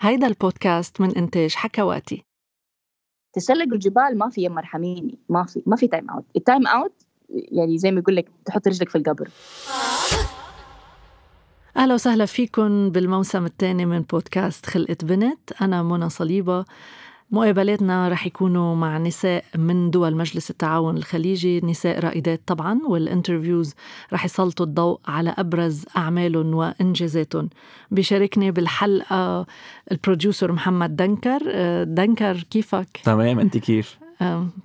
هيدا البودكاست من إنتاج حكواتي. تسلق الجبال ما في يا مرحميني ما في ما في time out ال time out يعني زي ما يقول لك تحط رجلك في القبر. أهلا وسهلا فيكم بالموسم الثاني من بودكاست خلقت بنت. أنا منى صليبة. مقابلاتنا رح يكونوا مع نساء من دول مجلس التعاون الخليجي نساء رائدات طبعا وال interviews رح يسلطوا الضوء على أبرز أعمالهم وإنجازاتهم. بيشاركني بالحلقة ال producer محمد دنكر. دنكر كيفك؟ تمام أنت كيف؟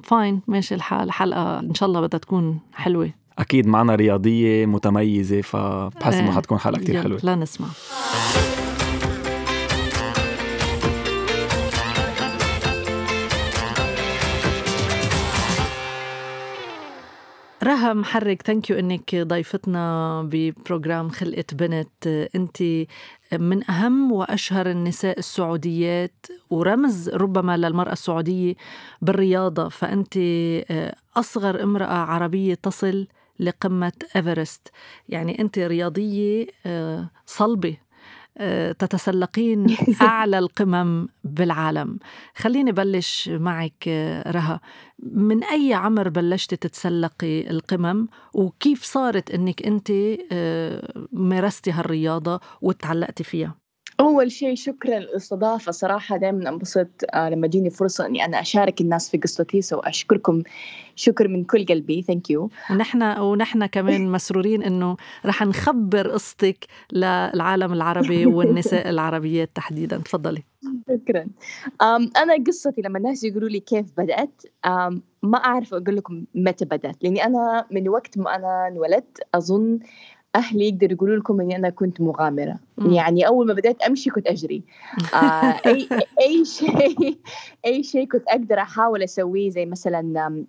fine ماشي الحال الحلقة إن شاء الله بدها تكون حلوة. أكيد معنا رياضية متميزة فبحس إنه حتكون حلقة كتير حلوة. لا نسمع. رها محرق thank you إنك ضيفتنا ب program خلقة بنت. أنت من أهم وأشهر النساء السعوديات ورمز ربما للمرأة السعودية بالرياضة. فأنت أصغر امرأة عربية تصل لقمة ايفرست يعني أنت رياضية صلبة. تتسلقين أعلى القمم بالعالم. خليني بلش معك رها. من أي عمر بلشتي تتسلقي القمم؟ وكيف صارت أنك أنت مارستي هالرياضة وتعلقتي فيها؟ أول شيء شكرا للاستضافة. صراحة دائما أنبسط لما تجيني فرصة إني أنا أشارك الناس في قصتي سو أشكركم شكر من كل قلبي. thank you ونحن ونحن كمان مسرورين إنه رح نخبر قصتك للعالم العربي والنساء العربيات تحديدا. تفضلي. شكرا. أنا قصتي لما الناس يقولوا لي كيف بدأت ما أعرف أقول لكم متى بدأت لأني أنا من وقت ما أنا انولدت أظن أهلي يقدروا يقولوا لكم إني أنا كنت مغامرة. يعني أول ما بدأت أمشي كنت أجري. آه أي أي شيء أي شيء كنت أقدر أحاول أسويه زي مثلا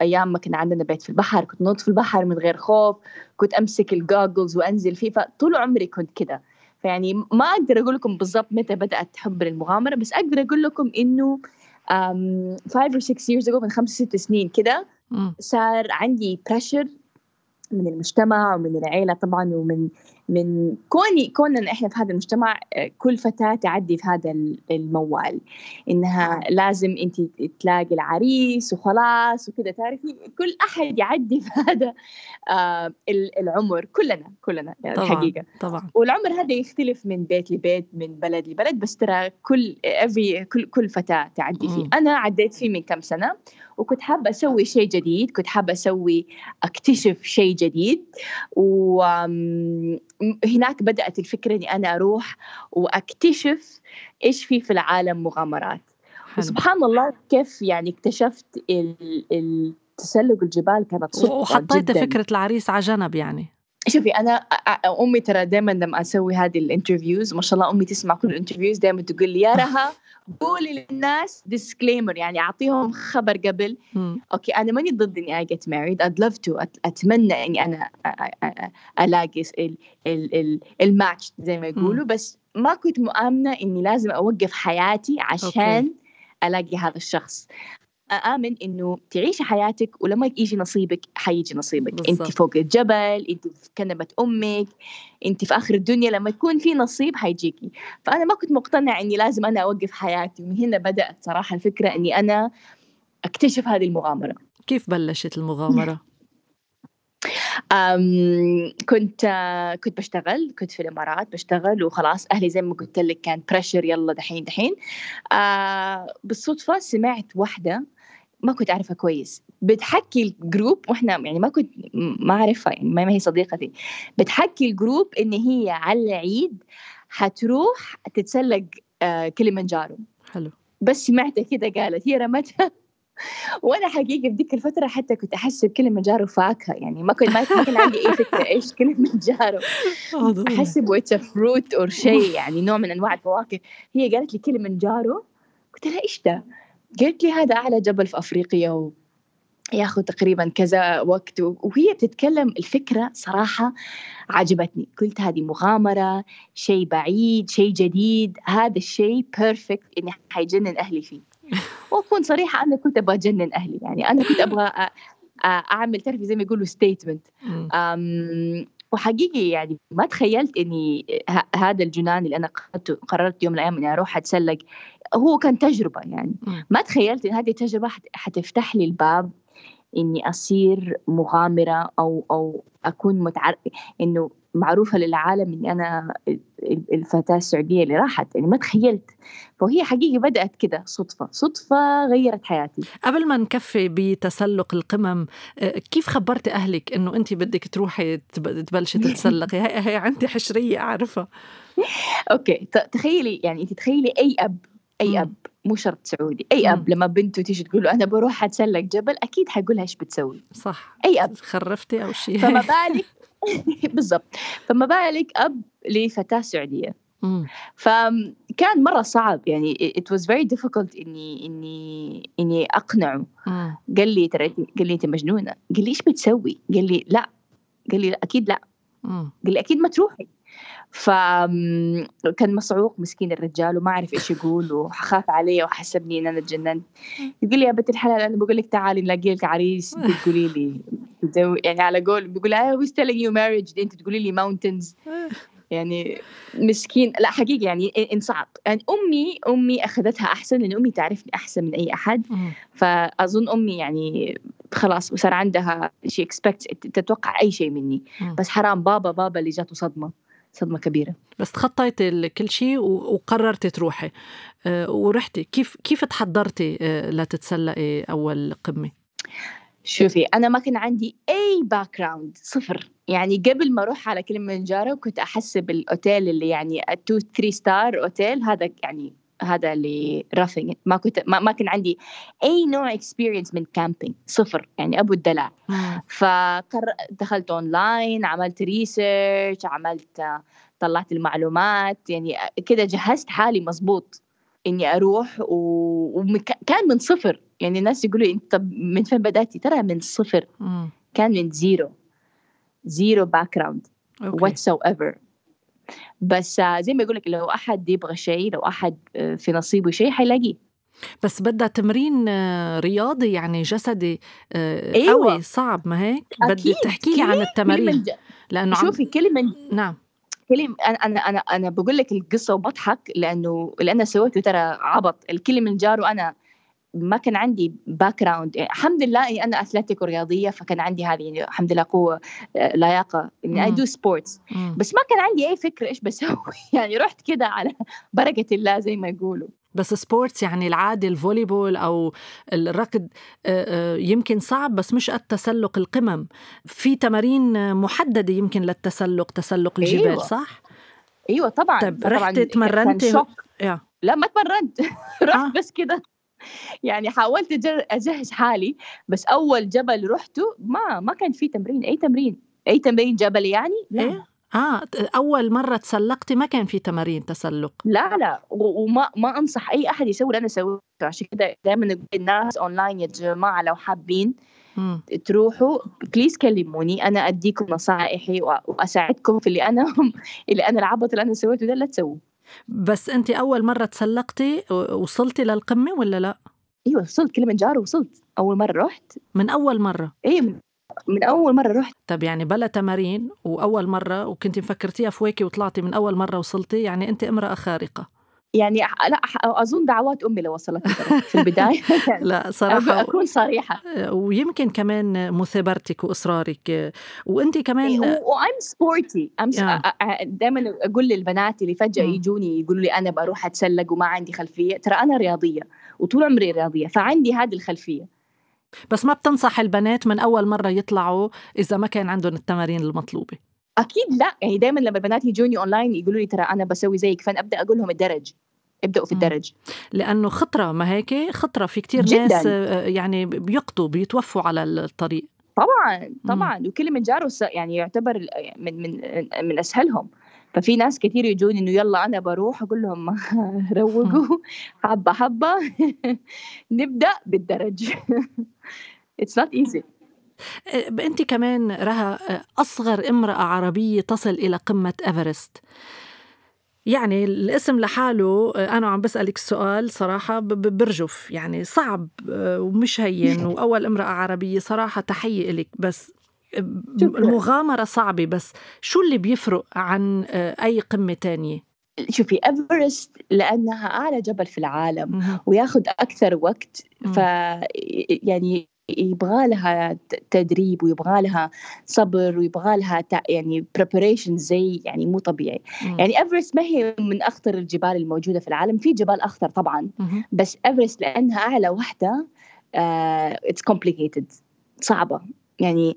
أيام ما كان عندنا بيت في البحر كنت نط في البحر من غير خوف كنت أمسك الجوجلز وأنزل فيه فطول عمري كنت كده. فيعني ما أقدر أقول لكم بالضبط متى بدأت حب المغامرة بس أقدر أقول لكم إنه 5 or 6 years ago من خمس ست سنين كده صار عندي بريشر من المجتمع ومن العيلة طبعا ومن من كوني كوننا إحنا في هذا المجتمع كل فتاة تعدي في هذا الموال. إنها لازم انت تلاقي العريس وخلاص وكذا تعرفي؟ كل أحد يعدي في هذا آه العمر كلنا كلنا يعني طبعا الحقيقة طبعا. والعمر هذا يختلف من بيت لبيت من بلد لبلد بس ترى كل كل كل فتاة تعدي فيه. أنا عديت فيه من كم سنة وكنت حابة أسوي شيء جديد كنت حابة أسوي أكتشف شيء جديد. وهناك بدأت الفكرة إني أنا أروح وأكتشف إيش في في العالم مغامرات. سبحان الله كيف يعني اكتشفت التسلق الجبال كانت صدفة وحطيت فكرة العريس على جنب يعني. شوفي أنا أمي ترى دائما لما أسوي هذه ال interviews ما شاء الله أمي تسمع كل ال interviews دائما تقول لي يا رها قولي للناس disclaimer يعني أعطيهم خبر قبل. okay أنا ماني ضد اني I get married I'd love to أتمنى إني أنا ألاقي الماتش زي ما يقولوا. بس ما كنت مؤمنة إني لازم أوقف حياتي عشان ألاقي هذا الشخص. آمن إنه تعيشي حياتك ولما يجي نصيبك حيجي نصيبك بالزبط. أنت فوق الجبل أنت في كنبة أمك أنت في آخر الدنيا لما يكون في نصيب حيجيكي فأنا ما كنت مقتنعة إني لازم أنا أوقف حياتي ومن هنا بدأت صراحة الفكرة إني أنا أكتشف هذه المغامرة كيف بلشت المغامرة؟ um كنت كنت بشتغل كنت في الإمارات بشتغل وخلاص أهلي زي ما قلت لك كان pressure يلا دحين دحين آه بالصدفة سمعت واحدة ما كنت أعرفها كويس. بتحكي ال group وإحنا يعني ما كنت ما أعرفها يعني ما هي صديقتي. بتحكي ال group إن هي على العيد حتروح تتسلق آه كليمنجارو. حلو. بس سمعتها كده قالت هي رمتها. وأنا حقيقه في ديك الفترة حتى كنت أحس بكلمنجارو فاكهة يعني ما كنت ما كان عندي أي فكرة إيش كلمنجارو احسب it's fruit or شيء يعني نوع من أنواع الفواكه. هي قالت لي كلمنجارو قلت لها إيش ده؟ قالت لي هذا أعلى جبل في أفريقيا و... ياخذ تقريبا كذا وقت وهي بتتكلم الفكرة صراحة عجبتني. قلت هذه مغامرة شيء بعيد شيء جديد هذا الشيء perfect إني حيجنن أهلي فيه. وأكون صريحة أنا كنت أبغى أجنن أهلي يعني أنا كنت أبغى أعمل تعرفي زي ما يقولوا statement وحقيقي يعني ما تخيلت إني هذا الجنان اللي أنا قررت يوم من الأيام إني أروح أتسلق هو كان تجربة يعني. ما تخيلت إن هذه التجربة حتفتح لي الباب إني أصير مغامرة أو أو أكون متعر إنه معروفة للعالم إني أنا الفتاة السعودية اللي راحت يعني ما تخيلت. فهي حقيقه بدأت كده صدفة صدفة غيرت حياتي. قبل ما نكفي بتسلق القمم آه، كيف خبرتي أهلك إنه أنت بدك تروحي تبلشي تتسلقي؟ هي, هي عندي حشرية أعرفها. okay تخيلي يعني انت تخيلي أي أب أي أب مو شرط سعودي. أي أب لما بنته تيجي تقول له أنا بروح أتسلق جبل أكيد حيقول لها إيش بتسوي؟ صح. أي أب. خرفتي أو شيء. فما بالك؟ بالضبط. فما بالك أب لفتاه سعودية. فكان مرة صعب. يعني it was very difficult إني إني إني أقنعه. قال لي ترى قال لي أنت مجنونة. قال لي إيش بتسوي؟ قال لي لا. قال لي أكيد لا. قال لي أكيد ما تروحي. فكان مصعوق مسكين الرجال وما عرف إيش يقول وخاف علي وحسبني إن أنا تجننت يقول لي يا بنت الحلال أنا بقول لك تعالي نلاقي لك عريس. تقولي لي يعني على قول بيقول I was telling you marriage. أنت تقولي لي mountains. يعني مسكين لا حقيقي يعني انصعق يعني أمي أمي أخذتها أحسن لأن أمي تعرفني أحسن من أي أحد. فأظن أمي يعني خلاص وصار عندها شي expect تتوقع أي شيء مني. بس حرام بابا بابا اللي جاته صدمة. صدمة كبيرة. بس تخطيتي كل شيء وقررتي تروحي. آه، ورحتي. كيف كيف تحضرتي آه، لتتسلقي أول قمة؟ شوفي أنا ما كان عندي أي background صفر. يعني قبل ما أروح على كلمنجارو كنت احسب الاوتيل اللي يعني 2 3 star hotel. هذا يعني هذا اللي roughing ما كنت ما, ما كان عندي أي نوع experience من camping صفر. يعني أبو الدلع. فدخلت اونلاين عملت research عملت طلعت المعلومات. يعني كده جهزت حالي مظبوط. إني أروح وكان من صفر. يعني الناس يقولوا انت من فين بدأتي؟ ترى من صفر. كان من zero zero background whatsoever بس زي ما يقول لك لو أحد يبغى شيء لو أحد آه، في نصيبه شيء حيلاقيه. بس بدها تمرين آه، رياضي يعني جسدي آه، أيوة. قوي صعب ما هيك؟ بدي تحكي لي عن التمارين. لأنه شوفي كلمه نعم. كلمة أنا أنا أنا بقول لك القصة وبضحك لأنه اللي أنا سويته ترى عبط. كلمنجارو أنا ما كان عندي background الحمد لله اني أنا athletic ورياضيه فكان عندي هذه يعني الحمد لله قوة آه، لياقة. إني I do sports بس ما كان عندي أي فكرة إيش بسوي. يعني رحت كده على بركة الله زي ما يقولوا. بس sports يعني العادي ال volleyball أو الركض آه، آه، يمكن صعب بس مش قد تسلق القمم. في تمارين محددة يمكن للتسلق تسلق الجبال أيوة. صح؟ أيوه طبعا. طيب رحتي تمرنتي لا ما تمرنت رحت آه. بس كده. يعني حاولت أجهز حالي بس أول جبل رحته ما ما كان في تمرين. أي تمرين؟ أي تمرين جبل يعني؟ لا. إيه؟ آه أول مرة تسلقتي ما كان في تمارين تسلق. لا لا. وما ما أنصح أي أحد يسوي اللي أنا سويته. عشان كده دائما الناس اونلاين يا جماعة لو حابين تروحوا please كلموني. أنا أديكم نصائحي وأساعدكم في اللي أنا اللي أنا العبط اللي أنا سويته ده لا تسووه. بس أنت أول مرة تسلقتي وصلتي للقمة ولا لا؟ إيوه وصلت كلمنجارو وصلت. أول مرة رحت. من أول مرة؟ اي من, من أول مرة رحت. طب يعني بلا تمارين وأول مرة وكنت مفكرتيها فويكي وطلعتي من أول مرة وصلتي يعني أنت امرأة خارقة. يعني لا أظن دعوات أمي لو وصلت في البداية. لا صراحة أكون صريحة. ويمكن كمان مثابرتك وإصرارك. وأنت كمان وأم سبورتي دائما أقول للبنات اللي فجأة يجوني يقولوا لي أنا بروح أتسلق وما عندي خلفية. ترى أنا رياضية وطول عمري رياضية فعندي هذه الخلفية. بس ما بتنصح البنات من أول مرة يطلعوا إذا ما كان عندهم التمارين المطلوبة. أكيد لا. يعني دائما لما البنات يجوني أونلاين يقولوا لي ترى أنا بسوي زيك فأنا أبدأ أقول لهم الدرج. ابدأوا في الدرج. لأنه خطرة ما هيك؟ خطرة. في كتير جداً. ناس آه، يعني بيقطوا بيتوفوا على الطريق. طبعا طبعا. مم. وكل من جاره يعني يعتبر من من من أسهلهم. ففي ناس كثير يجوني إنه يلا أنا بروح أقول لهم روقوا. حبة حبة. نبدأ بالدرج. it's not easy أنت كمان رها أصغر امرأة عربية تصل إلى قمة إيفرست. يعني الاسم لحاله أنا عم بسألك السؤال صراحة برجف يعني صعب ومش هين وأول امرأة عربية صراحة تحية لك بس المغامرة صعبة بس شو اللي بيفرق عن أي قمة تانية؟ شوفي إيفرست لأنها أعلى جبل في العالم وياخذ أكثر وقت ف يعني يبغى لها تدريب ويبغى لها صبر ويبغى لها يعني preparation زي يعني مو طبيعي مم. يعني ايفرست ما هي من أخطر الجبال الموجودة في العالم في جبال أخطر طبعا مم. بس ايفرست لأنها أعلى واحدة it's uh, complicated صعبة يعني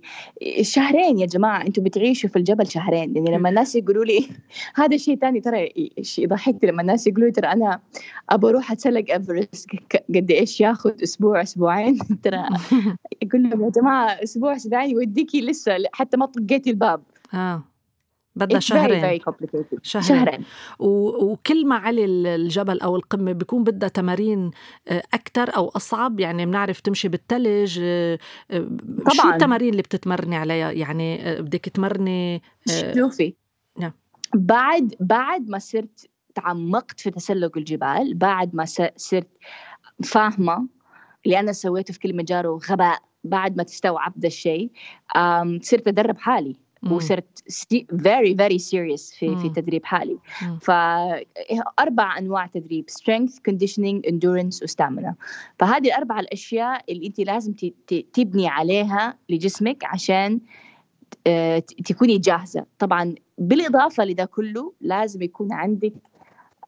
شهرين يا جماعة أنتم بتعيشوا في الجبل شهرين. يعني لما الناس يقولوا لي هذا شيء ثاني ترى ضحكت لما الناس يقولوا ترى أنا أبى أروح أتسلق إيفرست قد إيش ياخذ أسبوع أسبوعين؟ ترى يقول لهم يا جماعة أسبوع أسبوعين يوديكي لسه حتى ما طقيتي الباب. آه. بدها شهرين. شهرين, شهرين. وكل ما علي الجبل أو القمة بيكون بدها تمارين آه، أكثر أو أصعب. يعني بنعرف تمشي بالثلج آه، آه، طبعا. شو التمارين اللي بتتمرني عليها؟ يعني بدك تمرني شوفي. نعم. بعد بعد ما صرت تعمقت في تسلق الجبال بعد ما صرت فاهمة اللي أنا سويته في كل مجال غباء بعد ما تستوعب ذا الشيء صرت أدرب حالي. وصرت very very serious في في تدريب حالي. فأربع أنواع تدريب strength conditioning endurance وستامنا فهذه الأربع الأشياء اللي أنت لازم تبني عليها لجسمك عشان آه، تكوني جاهزة. طبعا بالإضافة لده كله لازم يكون عندك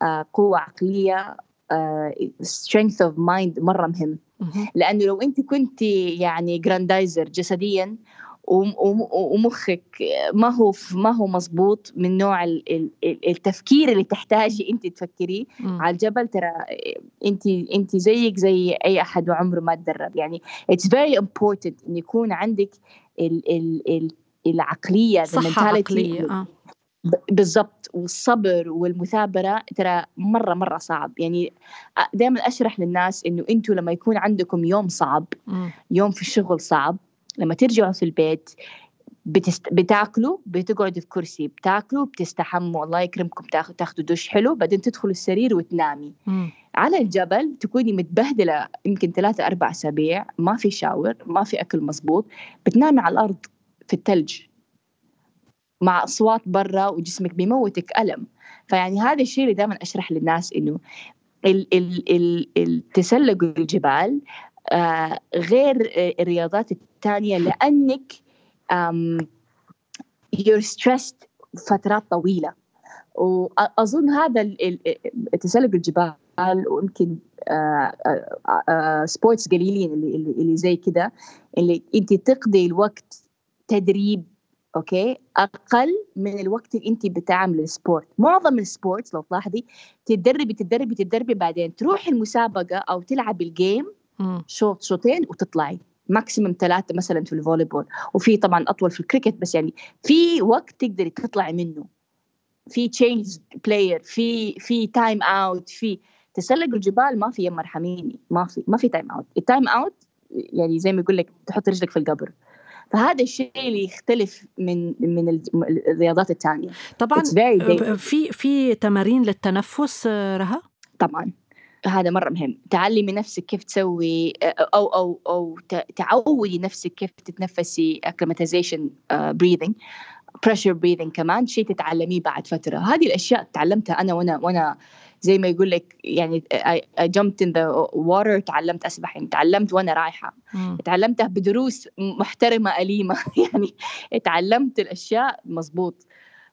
آه، قوة عقلية آه، strength of mind مرة مهم. لأنه لو أنت كنت يعني جراندايزر جسديا ومخك ما هو ما هو مزبوط من نوع التفكير اللي تحتاجي انت تفكريه. على الجبل ترى انت انت زيك زي أي أحد وعمره ما تدرب. يعني it's very important إن يكون عندك ال ال ال العقلية صحة عقلية آه. بالضبط. والصبر والمثابرة ترى مرة مرة صعب. يعني دائما أشرح للناس إنه أنتوا لما يكون عندكم يوم صعب يوم في الشغل صعب لما ترجعوا في البيت بتست... بتاكلوا بتقعدوا في كرسي بتاكلوا بتستحموا الله يكرمكم تاخذوا دش حلو بعدين تدخلوا السرير وتنامي. مم. على الجبل تكوني متبهدلة يمكن ثلاثة أربع أسابيع ما في شاور ما في أكل مزبوط بتنامي على الأرض في الثلج مع أصوات برا وجسمك بيموتك ألم. فيعني هذا الشيء اللي دائما أشرح للناس إنه ال ال ال التسلق الجبال غير الرياضات الثانية لأنك you're stressed فترات طويلة. وأظن هذا تسلق الجبال ويمكن sports آه، آه، قليلين اللي, اللي زي كده اللي أنت تقضي الوقت تدريب أوكي؟ أقل من الوقت اللي أنت بتعمل ال sport معظم ال sports لو تلاحظي تتدربي تتدربي تتدربي بعدين تروحي المسابقة أو تلعبي ال game شوط شوطين وتطلعي. maximum ثلاثة مثلا في ال volleyball وفي طبعا أطول في الكريكت بس يعني في وقت تقدري تطلعي منه. في change player في في time out في تسلق الجبال ما في يما ارحميني ما في ما في time out ال time out يعني زي ما يقول لك تحط رجلك في القبر. فهذا الشيء اللي يختلف من من الرياضات الثانية. طبعا في في تمارين للتنفس رها؟ طبعا. هذا مرة مهم. تعلمي نفسك كيف تسوي أو أو أو تعودي نفسك كيف تتنفسي acclimatization breathing pressure breathing كمان شيء تتعلميه بعد فترة. هذه الأشياء تعلمتها أنا وأنا وأنا زي ما يقول لك يعني I, jumped in the water تعلمت أسبح يعني تعلمت وأنا رايحة. م. تعلمتها بدروس محترمة أليمة. يعني تعلمت الأشياء مزبوط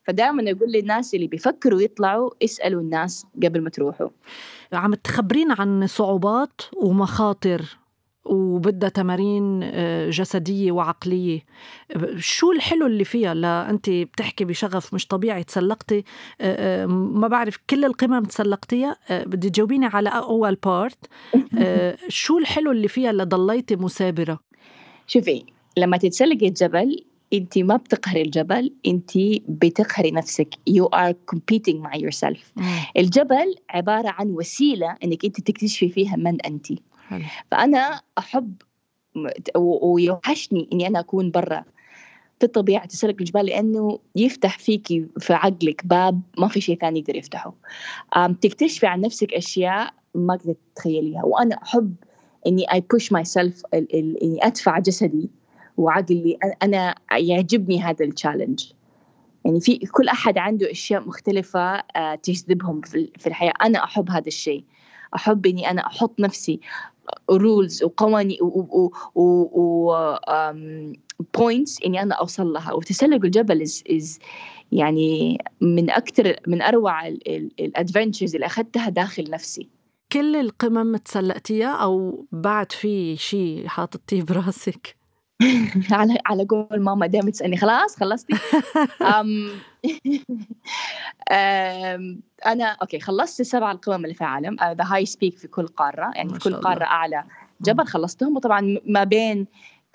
فدائما أقول للناس اللي بيفكروا يطلعوا اسألوا الناس قبل ما تروحوا. عم تخبرينا عن صعوبات ومخاطر وبدها تمارين آه، جسدية وعقلية. شو الحلو اللي فيها؟ لا أنت بتحكي بشغف مش طبيعي تسلقتي آه، آه، ما بعرف كل القمم تسلقتيها؟ بدي تجاوبيني على أول بارت شو الحلو اللي فيها لضليتي مثابرة شوفي لما تتسلقي الجبل انت ما بتقهري الجبل انت بتقهري نفسك. You are competing مع yourself. الجبل عبارة عن وسيلة إنك انت تكتشفي فيها من انت فأنا أحب ويوحشني إني أنا أكون برا. في الطبيعة تسلق الجبال لأنه يفتح فيكي في عقلك باب ما في شيء ثاني يقدر يفتحه. تكتشفي عن نفسك أشياء ما قدرت تتخيليها. وأنا أحب إني I push myself إني أدفع جسدي وعقلي أنا يعجبني هذا ال challenge يعني في كل أحد عنده أشياء مختلفة آه، تجذبهم في الحياة. أنا أحب هذا الشيء. أحب إني أنا أحط نفسي rules وقوانين و points إني أنا أوصل لها. وتسلق الجبل is is يعني من أكثر من أروع ال adventures اللي أخذتها داخل نفسي. كل القمم تسلقتيها أو بعد في شيء حاططيه براسك؟ على على قول ماما دائما تسألني. خلاص خلصتي؟ أم أنا أوكي خلصت السبع القمم اللي في العالم. the highest peak في كل قارة. يعني في كل قارة أعلى جبل خلصتهم. وطبعا ما بين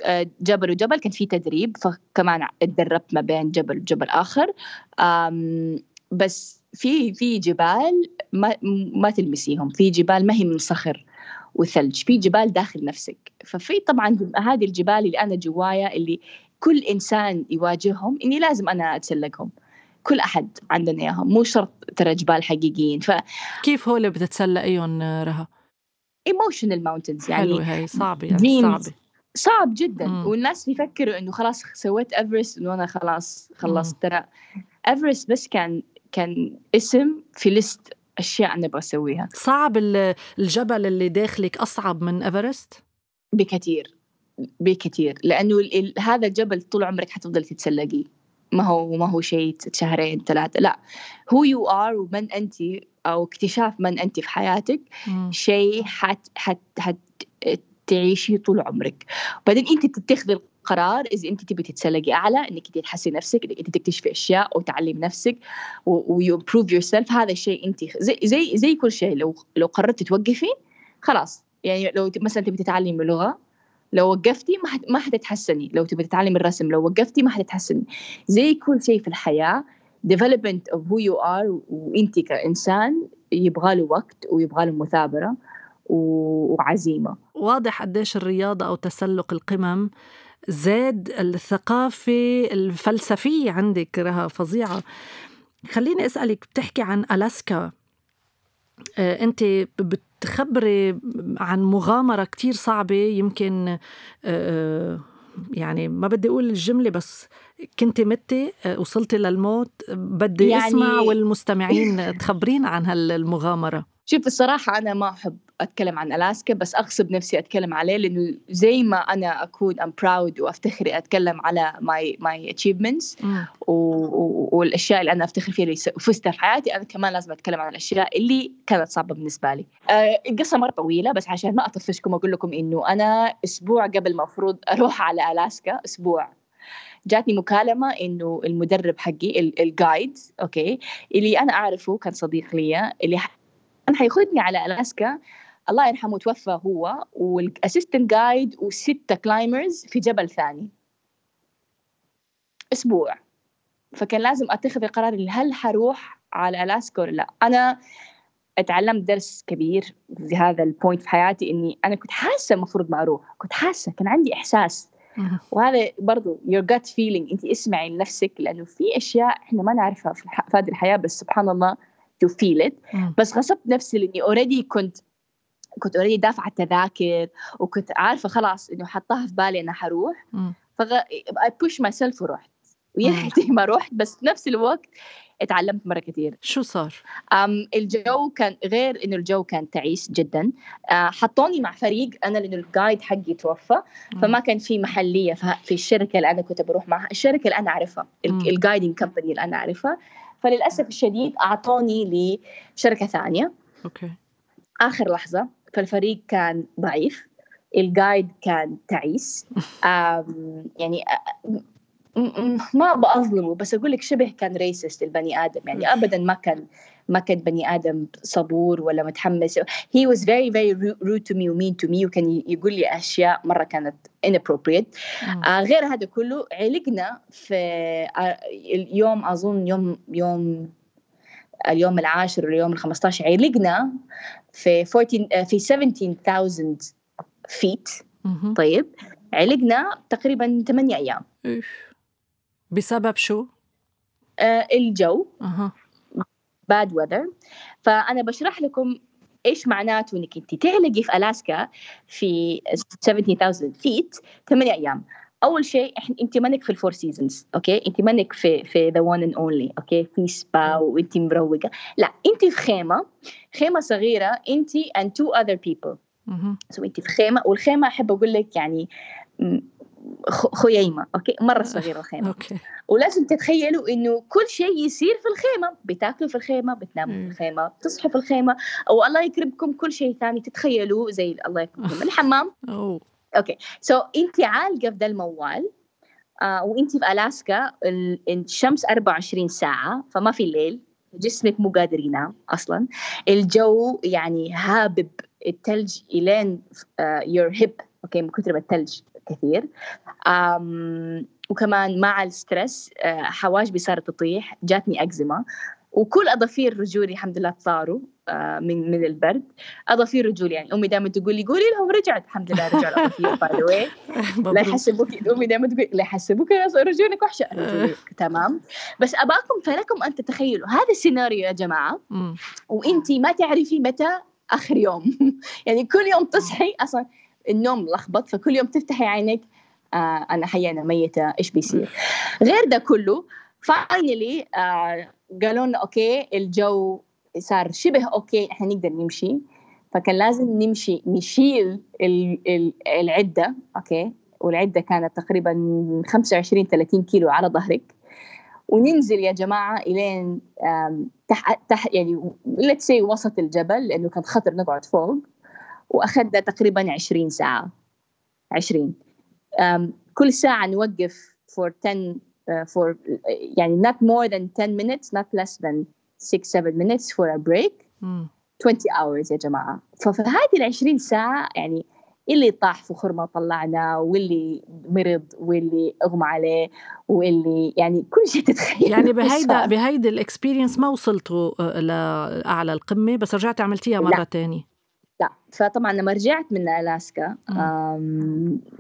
آه، جبل وجبل كان في تدريب. فكمان اتدربت ما بين جبل وجبل آخر. بس في في جبال ما ما تلمسيهم. في جبال ما هي من صخر وثلج في جبال داخل نفسك. ففي طبعا هذه الجبال اللي أنا جوايا اللي كل إنسان يواجههم إني لازم أنا أتسلقهم. كل أحد عندنا إياهم مو شرط ترى جبال حقيقيين. ف كيف هو اللي بتتسلقيهم رها؟ emotional mountains يعني حلوة هي صعبة يعني صعبة صعب. جدا. مم. والناس يفكروا إنه خلاص سويت ايفرست إنه أنا خلاص خلصت. ترى ايفرست بس كان كان اسم في list أشياء أنا أبغى اسويها صعب الجبل اللي داخلك أصعب من إيفرست؟ بكثير. بكثير. لأنه هذا الجبل طول عمرك حتفضل تتسلقيه ما هو ما هو شيء شهرين ثلاثة. لا. هو you are ومن أنت أو اكتشاف من أنت في حياتك شيء حت حت حت تعيشي طول عمرك. وبعدين أنت تتخذي قرار إذا أنت تبي تتسلقي أعلى إنك انت تحسي نفسك إنك انت تكتشفي أشياء وتعلمي نفسك و you improve yourself هذا الشيء أنت زي زي زي كل شيء. لو لو قررتي توقفي خلاص. يعني لو مثلا تبي تتعلمي لغة لو وقفتي ما ما حتتحسني. لو تبي تتعلمي الرسم لو وقفتي ما حتتحسني. زي كل شيء في الحياة development of who you are وأنت كإنسان يبغى له وقت ويبغى له مثابرة وعزيمة. واضح قديش الرياضة أو تسلق القمم زاد الثقافة الفلسفية عندك رها فظيعة. خليني أسألك بتحكي عن ألاسكا. آه، أنت بتخبري عن مغامرة كتير صعبة يمكن آه، آه، يعني ما بدي أقول الجملة بس كنت متي وصلتي للموت. بدي يعني... أسمع والمستمعين تخبرينا عن هالمغامرة. شوف الصراحة أنا ما أحب أتكلم عن ألاسكا بس أغصب نفسي أتكلم عليه لأنه زي ما أنا أكون I'm proud وأفتخر أتكلم على my my achievements والأشياء اللي أنا أفتخر فيها اللي فزتها في حياتي أنا كمان لازم أتكلم عن الأشياء اللي كانت صعبة بالنسبة لي. آه القصة مرة طويلة بس عشان ما أطفشكم أقول لكم إنه أنا أسبوع قبل المفروض أروح على ألاسكا أسبوع. جاتني مكالمة إنه المدرب حقي ال guide okay اللي أنا أعرفه كان صديق لي اللي كان حياخذني على ألاسكا الله يرحمه توفى هو وال assistant guide وستة climbers في جبل ثاني. أسبوع. فكان لازم أتخذ القرار هل حروح على ألاسكا ولا لا. أنا أتعلمت درس كبير في هذا ال point في حياتي إني أنا كنت حاسة المفروض ما أروح. كنت حاسة كان عندي إحساس. وهذا برضو your gut feeling أنت اسمعي لنفسك لأنه في أشياء إحنا ما نعرفها في هذه الحياة بس سبحان الله you feel it. بس غصبت نفسي لإني already كنت كنت already دافعة التذاكر وكنت عارفة خلاص إنه حطاها في بالي أنا حروح. فغ... I push myself ورحت. ويا ما رحت بس في نفس الوقت اتعلمت مرة كثير شو صار؟ um الجو كان غير إنه الجو كان تعيس جدا. أه حطوني مع فريق أنا لأنه ال guide حقي توفى فما كان في محل ليا في الشركة اللي أنا كنت بروح معها. الشركة اللي أنا أعرفها ال guiding company اللي أنا أعرفها. فللأسف الشديد أعطوني لشركة ثانية. okay. آخر لحظة فالفريق كان ضعيف الجايد كان تعيس. يعني ما بأظلمه بس أقول لك شبه كان ريسست البني آدم. يعني أبدا ما كان ما كان بني آدم صبور ولا متحمس. He was very very rude to me و mean to me. وكان يقول لي أشياء مرة كانت inappropriate. آه غير هذا كله علقنا في آه اليوم أظن يوم يوم اليوم العاشر واليوم ال 15 علقنا في 14 في 17000 feet طيب علقنا تقريبا 8 أيام. بسبب شو؟ آه الجو. أه. bad weather فأنا بشرح لكم إيش معناته إنك أنت تعلقي في ألاسكا في 17000 feet 8 أيام. أول شيء إحنا انت مانك في ال Four Seasons okay؟ انت مانك في في The One and Only okay؟ في سبا وانت مروقة. لا انت في خيمة خيمة صغيرة انت and two other people. so انت في خيمة والخيمة أحب أقول لك يعني خييمة okay؟ مرة صغيرة الخيمة. okay. ولازم تتخيلوا إنه كل شيء يصير في الخيمة. بتاكلوا في الخيمة بتناموا في الخيمة بتصحوا في الخيمة. أو الله يكرمكم كل شيء ثاني تتخيلوا زي الله يكرمكم. الحمام. okay so so, انت عالقه في ذا الموال آه وانت في ألاسكا الشمس 24 ساعة فما في الليل جسمك مو قادر ينام أصلا. الجو يعني هابب الثلج إلين your hip okay من كثر ما الثلج كثير. um, وكمان مع ال stress uh, حواجبي صارت تطيح جاتني أكزيما. وكل أظافير رجولي الحمد لله طاروا آه، من من البرد. اظافير رجولي يعني أمي دائما تقول لي قولي لهم رجعت. الحمد لله رجع الاظافير باي لا يحسبوك أمي دائما تقول لا يحسبوك رجولك وحشة. رجولي تمام. بس أباكم فلكم أن تتخيلوا. هذا السيناريو يا جماعة وإنت ما تعرفي متى آخر يوم. يعني كل يوم تصحي أصلا النوم لخبط فكل يوم تفتحي عينك آه أنا حيه أنا ميتة إيش بيصير؟ غير ده كله finally آه قالوا لنا okay الجو صار شبه okay إحنا نقدر نمشي. فكان لازم نمشي نشيل العدة okay؟ والعدة كانت تقريبا 25 30 كيلو على ظهرك. وننزل يا جماعة إلين تحت يعني let's say وسط الجبل لأنه كان خطر نقعد فوق. وأخذنا تقريبا 20 ساعة. 20 كل ساعة نوقف for 10 uh, for يعني not more than 10 minutes not less than 6 7 minutes for a break. mm. 20 hours يا جماعة. ففي هذه ال 20 ساعة يعني اللي طاح في خرمة طلعنا واللي مرض واللي أغمى عليه واللي يعني كل شيء تتخيل. يعني بهيدا بهيدي ال experience ما وصلتوا آه، لاعلى القمة بس رجعتي عملتيها مرة ثانية لا. فطبعا لما رجعت من ألاسكا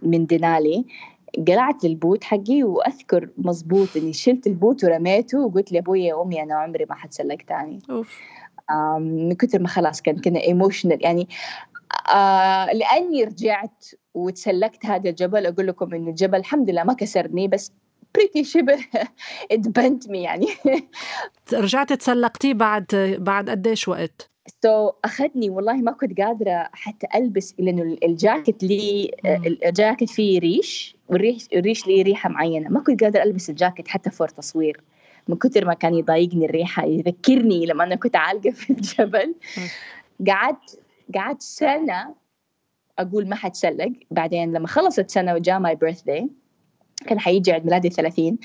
من دينالي قلعت ال boot حقي وأذكر مزبوط إني شلت ال boot ورميته وقلت لأبوي وامي أنا عمري ما حتسلق تاني. من كثر ما خلاص كان كنا emotional يعني آه لأني رجعت وتسلقت هذا الجبل أقول لكم إنه الجبل الحمد لله ما كسرني بس pretty شبه it bent me يعني. رجعت تسلقتيه بعد بعد قديش وقت؟ so so, أخذني والله ما كنت قادرة حتى ألبس لأنه الجاكيت لي الجاكيت فيه ريش والريش الريش لي ريحة معينة. ما كنت قادرة ألبس الجاكيت حتى for تصوير. من كثر ما كان يضايقني الريحة يذكرني لما أنا كنت عالقة في الجبل. قعدت قعدت سنة أقول ما حتسلق. بعدين لما خلصت سنة وجاء ماي بيرث داي كان حيجي عيد ميلادي 30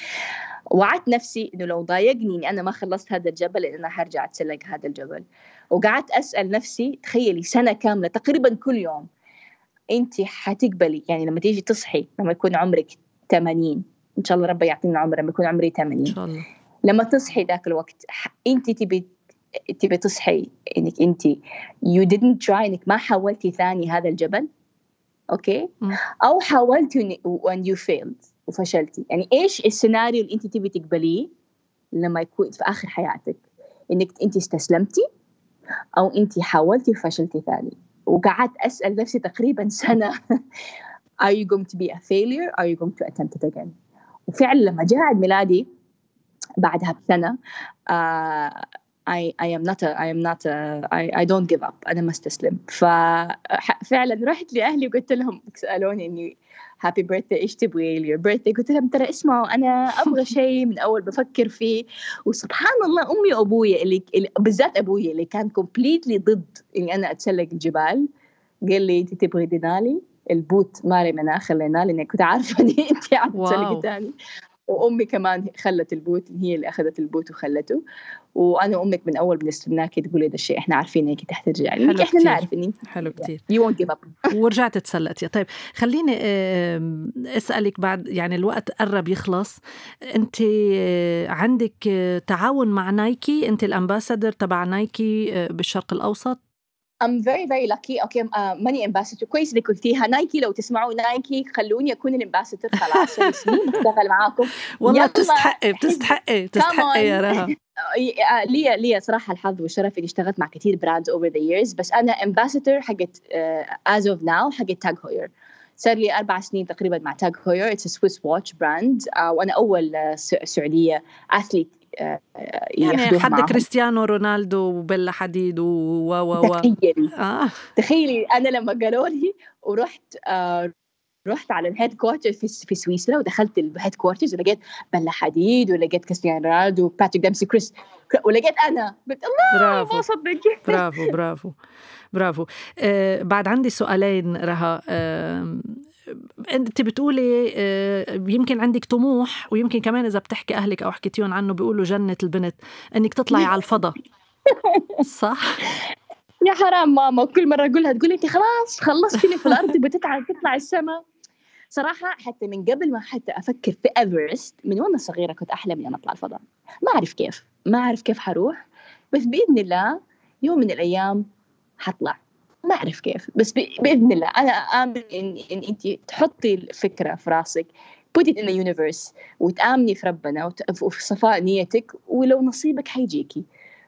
وعدت نفسي إنه لو ضايقني إني أنا ما خلصت هذا الجبل أنا حرجع أتسلق هذا الجبل. وقعدت أسأل نفسي تخيلي سنة كاملة تقريبا كل يوم انت حتقبلي؟ يعني لما تيجي تصحي لما يكون عمرك 80 إن شاء الله ربي يعطينا عمر لما يكون عمري 80 إن شاء الله. لما تصحي ذاك الوقت انت تبي تبي تصحي إنك انت you didn't try إنك ما حاولتي ثاني هذا الجبل؟ أوكي؟ أو حاولتي when you failed. وفشلتي. يعني إيش السيناريو اللي أنت تبي تقبليه لما يكون في آخر حياتك؟ إنك أنت استسلمتي أو أنت حاولتي وفشلتي ثاني. وقعدت أسأل نفسي تقريبا سنة are you going to be a failure? Are you going to attempt it again? وفعلا لما جاء عيد ميلادي بعدها بسنة uh, I, I am not a, I am not a, I, I don't give up. أنا ما استسلم. ففعلا رحت لأهلي وقلت لهم سألوني إني happy birthday إيش تبغي؟ لي birthday قلت لهم ترى اسمعوا أنا أبغى شيء من أول بفكر فيه. وسبحان الله أمي وأبويا اللي, اللي بالذات أبويا اللي كان completely ضد إني أنا أتسلق الجبال. قال لي أنت تبغي دينالي؟ ال boot ما رميناه خليناه لاني كنت عارفة إني أنت عم تسلقي ثاني وأمي كمان خلت ال boot هي اللي أخذت ال boot وخلته. وأنا وأمك من أول بنستناكي تقولي ده الشيء إحنا عارفين إنك حترجعي يعني إحنا نعرف اني حلو كثير you won't give up ورجعت تسلقتي طيب خليني أسألك بعد يعني الوقت قرب يخلص. أنت آه، عندك تعاون مع نايكي؟ أنت ال ambassador تبع نايكي آه، بالشرق الأوسط؟ I'm very very lucky. okay ماني ambassador كويس اللي قلتيها. Nike لو تسمعوا Nike خلوني أكون ال ambassador خلاص سنين بشتغل معاكم. والله بتستحقي بتستحقي بتستحقي يا رها. لي لي صراحة الحظ والشرف إني اشتغلت مع كثير brands over the years بس أنا ambassador حقت as of now حقت TAG Heuer صار لي أربع سنين تقريبا مع TAG Heuer it's Swiss watch brand وأنا أول آه، سعودية athlete آه، يعني حد معهم. كريستيانو رونالدو وبيلا حديد و و و تخيلي. آه. تخيلي أنا لما قالوا لي ورحت آه رحت على ال headquarter في في سويسرا ودخلت ال headquarters ولقيت بيلا حديد ولقيت كريستيانو رونالدو وباتريك ديمسي كريس ولقيت أنا. قلت الله برافو. ما صدق برافو برافو برافو. آه بعد عندي سؤالين رها. آه انت بتقولي آه يمكن عندك طموح ويمكن كمان إذا بتحكي أهلك أو حكيتيهم عنه بيقولوا جنت البنت إنك تطلعي على الفضاء. صح؟ يا حرام ماما وكل مرة أقولها تقول أنت خلاص خلصتي في الأرض بتتعب تطلع السماء. صراحة حتى من قبل ما حتى أفكر في إيفرست من وأنا صغيرة كنت أحلم إني أطلع الفضاء. ما أعرف كيف ما أعرف كيف حروح بس بإذن الله يوم من الأيام حطلع. ما أعرف كيف بس بإذن الله. أنا آمن إن, إن أنت تحطي الفكرة في راسك put it in the universe وتآمني في ربنا وفي صفاء نيتك ولو نصيبك حيجيكي.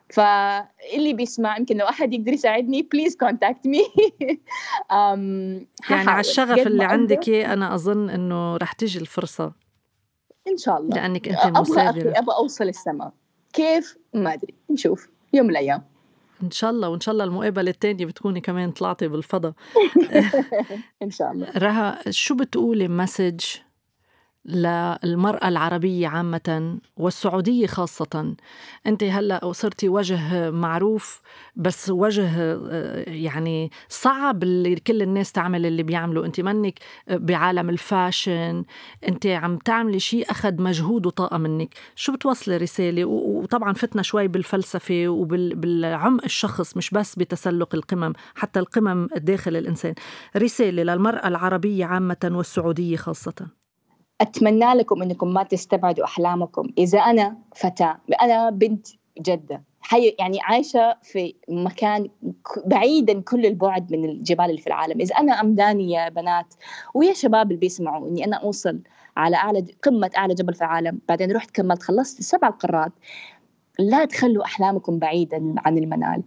فاللي بيسمع يمكن لو أحد يقدر يساعدني please contact me يعني على الشغف اللي عندك أنا أظن إنه رح تيجي الفرصة. إن شاء الله. لأنك أنت مثابره أبغى أوصل السماء. كيف؟ ما أدري. نشوف. يوم من الأيام. إن شاء الله وإن شاء الله المقابلة الثانية بتكوني كمان طلعتي بالفضاء. إن شاء الله. رها شو بتقولي مسج للمرأة العربية عامة والسعودية خاصة. أنت هلأ صرتي وجه معروف بس وجه آه، يعني صعب اللي كل الناس تعمل اللي بيعملوا. أنت منك بعالم الفاشن. أنت عم تعملي شيء أخذ مجهود وطاقة منك. شو بتوصلي رسالة؟ وطبعا فتنا شوي بالفلسفة وبالعمق الشخص مش بس بتسلق القمم حتى القمم داخل الإنسان. رسالة للمرأة العربية عامة والسعودية خاصة. أتمنى لكم أنكم ما تستبعدوا أحلامكم. إذا أنا فتاة أنا بنت جدة. حي يعني عايشة في مكان بعيدا كل البعد من الجبال اللي في العالم. إذا أنا أمداني يا بنات ويا شباب اللي بيسمعوا إني أنا أوصل على أعلى قمة أعلى جبل في العالم بعدين رحت كملت خلصت سبع قارات لا تخلوا أحلامكم بعيدا عن المنال.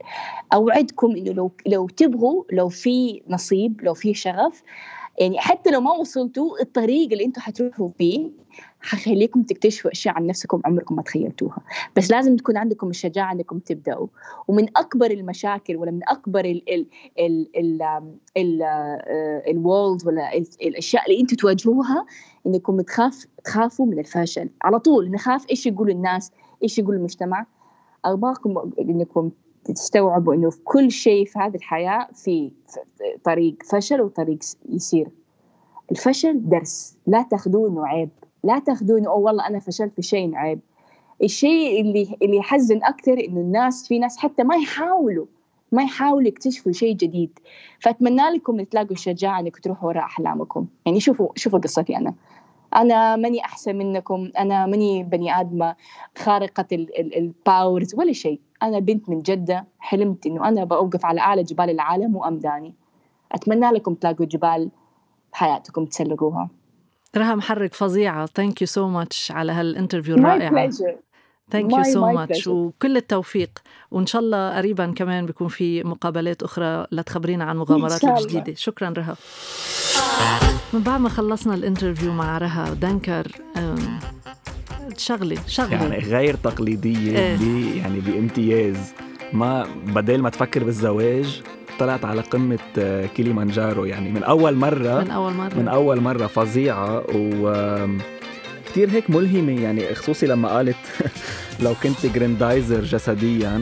أوعدكم إنه لو لو تبغوا لو في نصيب لو في شغف يعني حتى لو ما وصلتوا الطريق اللي أنتم حتروحوا فيه حخليكم تكتشفوا أشياء عن نفسكم عمركم ما تخيلتوها. بس لازم تكون عندكم الشجاعة إنكم تبدأوا. ومن أكبر المشاكل ولا من أكبر ال ال ال ال ال الوولز ولا الأشياء اللي أنتم تواجهوها إنكم تخاف تخافوا من الفشل. على طول نخاف إيش يقول الناس إيش يقول المجتمع. ابغاكم إنكم تستوعبوا إنه في كل شيء في هذه الحياة في طريق فشل وطريق يسير الفشل درس لا تاخذوه انه عيب لا تاخذوه انه أو والله أنا فشلت في شيء عيب. الشيء اللي اللي يحزن أكثر إنه الناس في ناس حتى ما يحاولوا ما يحاولوا يكتشفوا شيء جديد. فأتمنى لكم تلاقوا الشجاعه إنكم تروحوا وراء أحلامكم. يعني شوفوا شوفوا قصتي أنا. أنا ماني أحسن منكم أنا ماني بني آدمة خارقة ال powers ولا شيء. أنا بنت من جدة حلمت إنه أنا بوقف على أعلى جبال العالم وأمداني. أتمنى لكم تلاقوا جبال بحياتكم تسلقوها. رها محرق فظيعة. thank you so much على هال interview الرائعة. thank you so much وكل التوفيق. وإن شاء الله قريبا كمان بيكون في مقابلات أخرى لتخبرينا عن مغامرات الجديدة. شكرا رها. من بعد ما خلصنا ال interview مع رها دنكر شغلة شغلة. يعني غير تقليدية إيه؟ بي يعني بامتياز. ما بدل ما تفكر بالزواج طلعت على قمة آه، كيليمانجارو يعني من أول مرة من أول مرة. من أول مرة فظيعة و كتير هيك ملهمة يعني خصوصي لما قالت لو كنت جريندايزر جسديا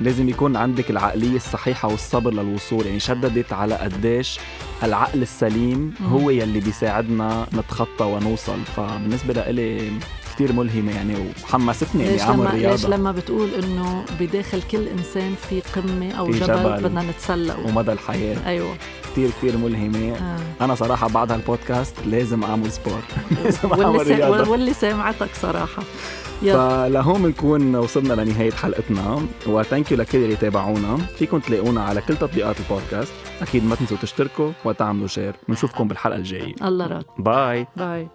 لازم يكون عندك العقلية الصحيحة والصبر للوصول. يعني شددت على قديش العقل السليم هو يلي بيساعدنا نتخطى ونوصل. فبالنسبة لإلي كتير ملهمة يعني وحمستني يعني أعمل رياضة. ليش لما بتقول إنه بداخل كل إنسان في قمة أو في جبل, جبل بدنا نتسلق؟ ومدى الحياة. أيوه. كتير كتير ملهمة. آه. أنا صراحة بعد هالبودكاست لازم أعمل sport لازم أعمل رياضة. واللي سامعتك صراحة. فلهون بنكون وصلنا لنهاية حلقتنا. و thank you لكل اللي تابعونا. فيكم تلاقونا على كل تطبيقات البودكاست. أكيد ما تنسوا تشتركوا وتعملوا share بنشوفكم بالحلقة الجاية. الله راد bye bye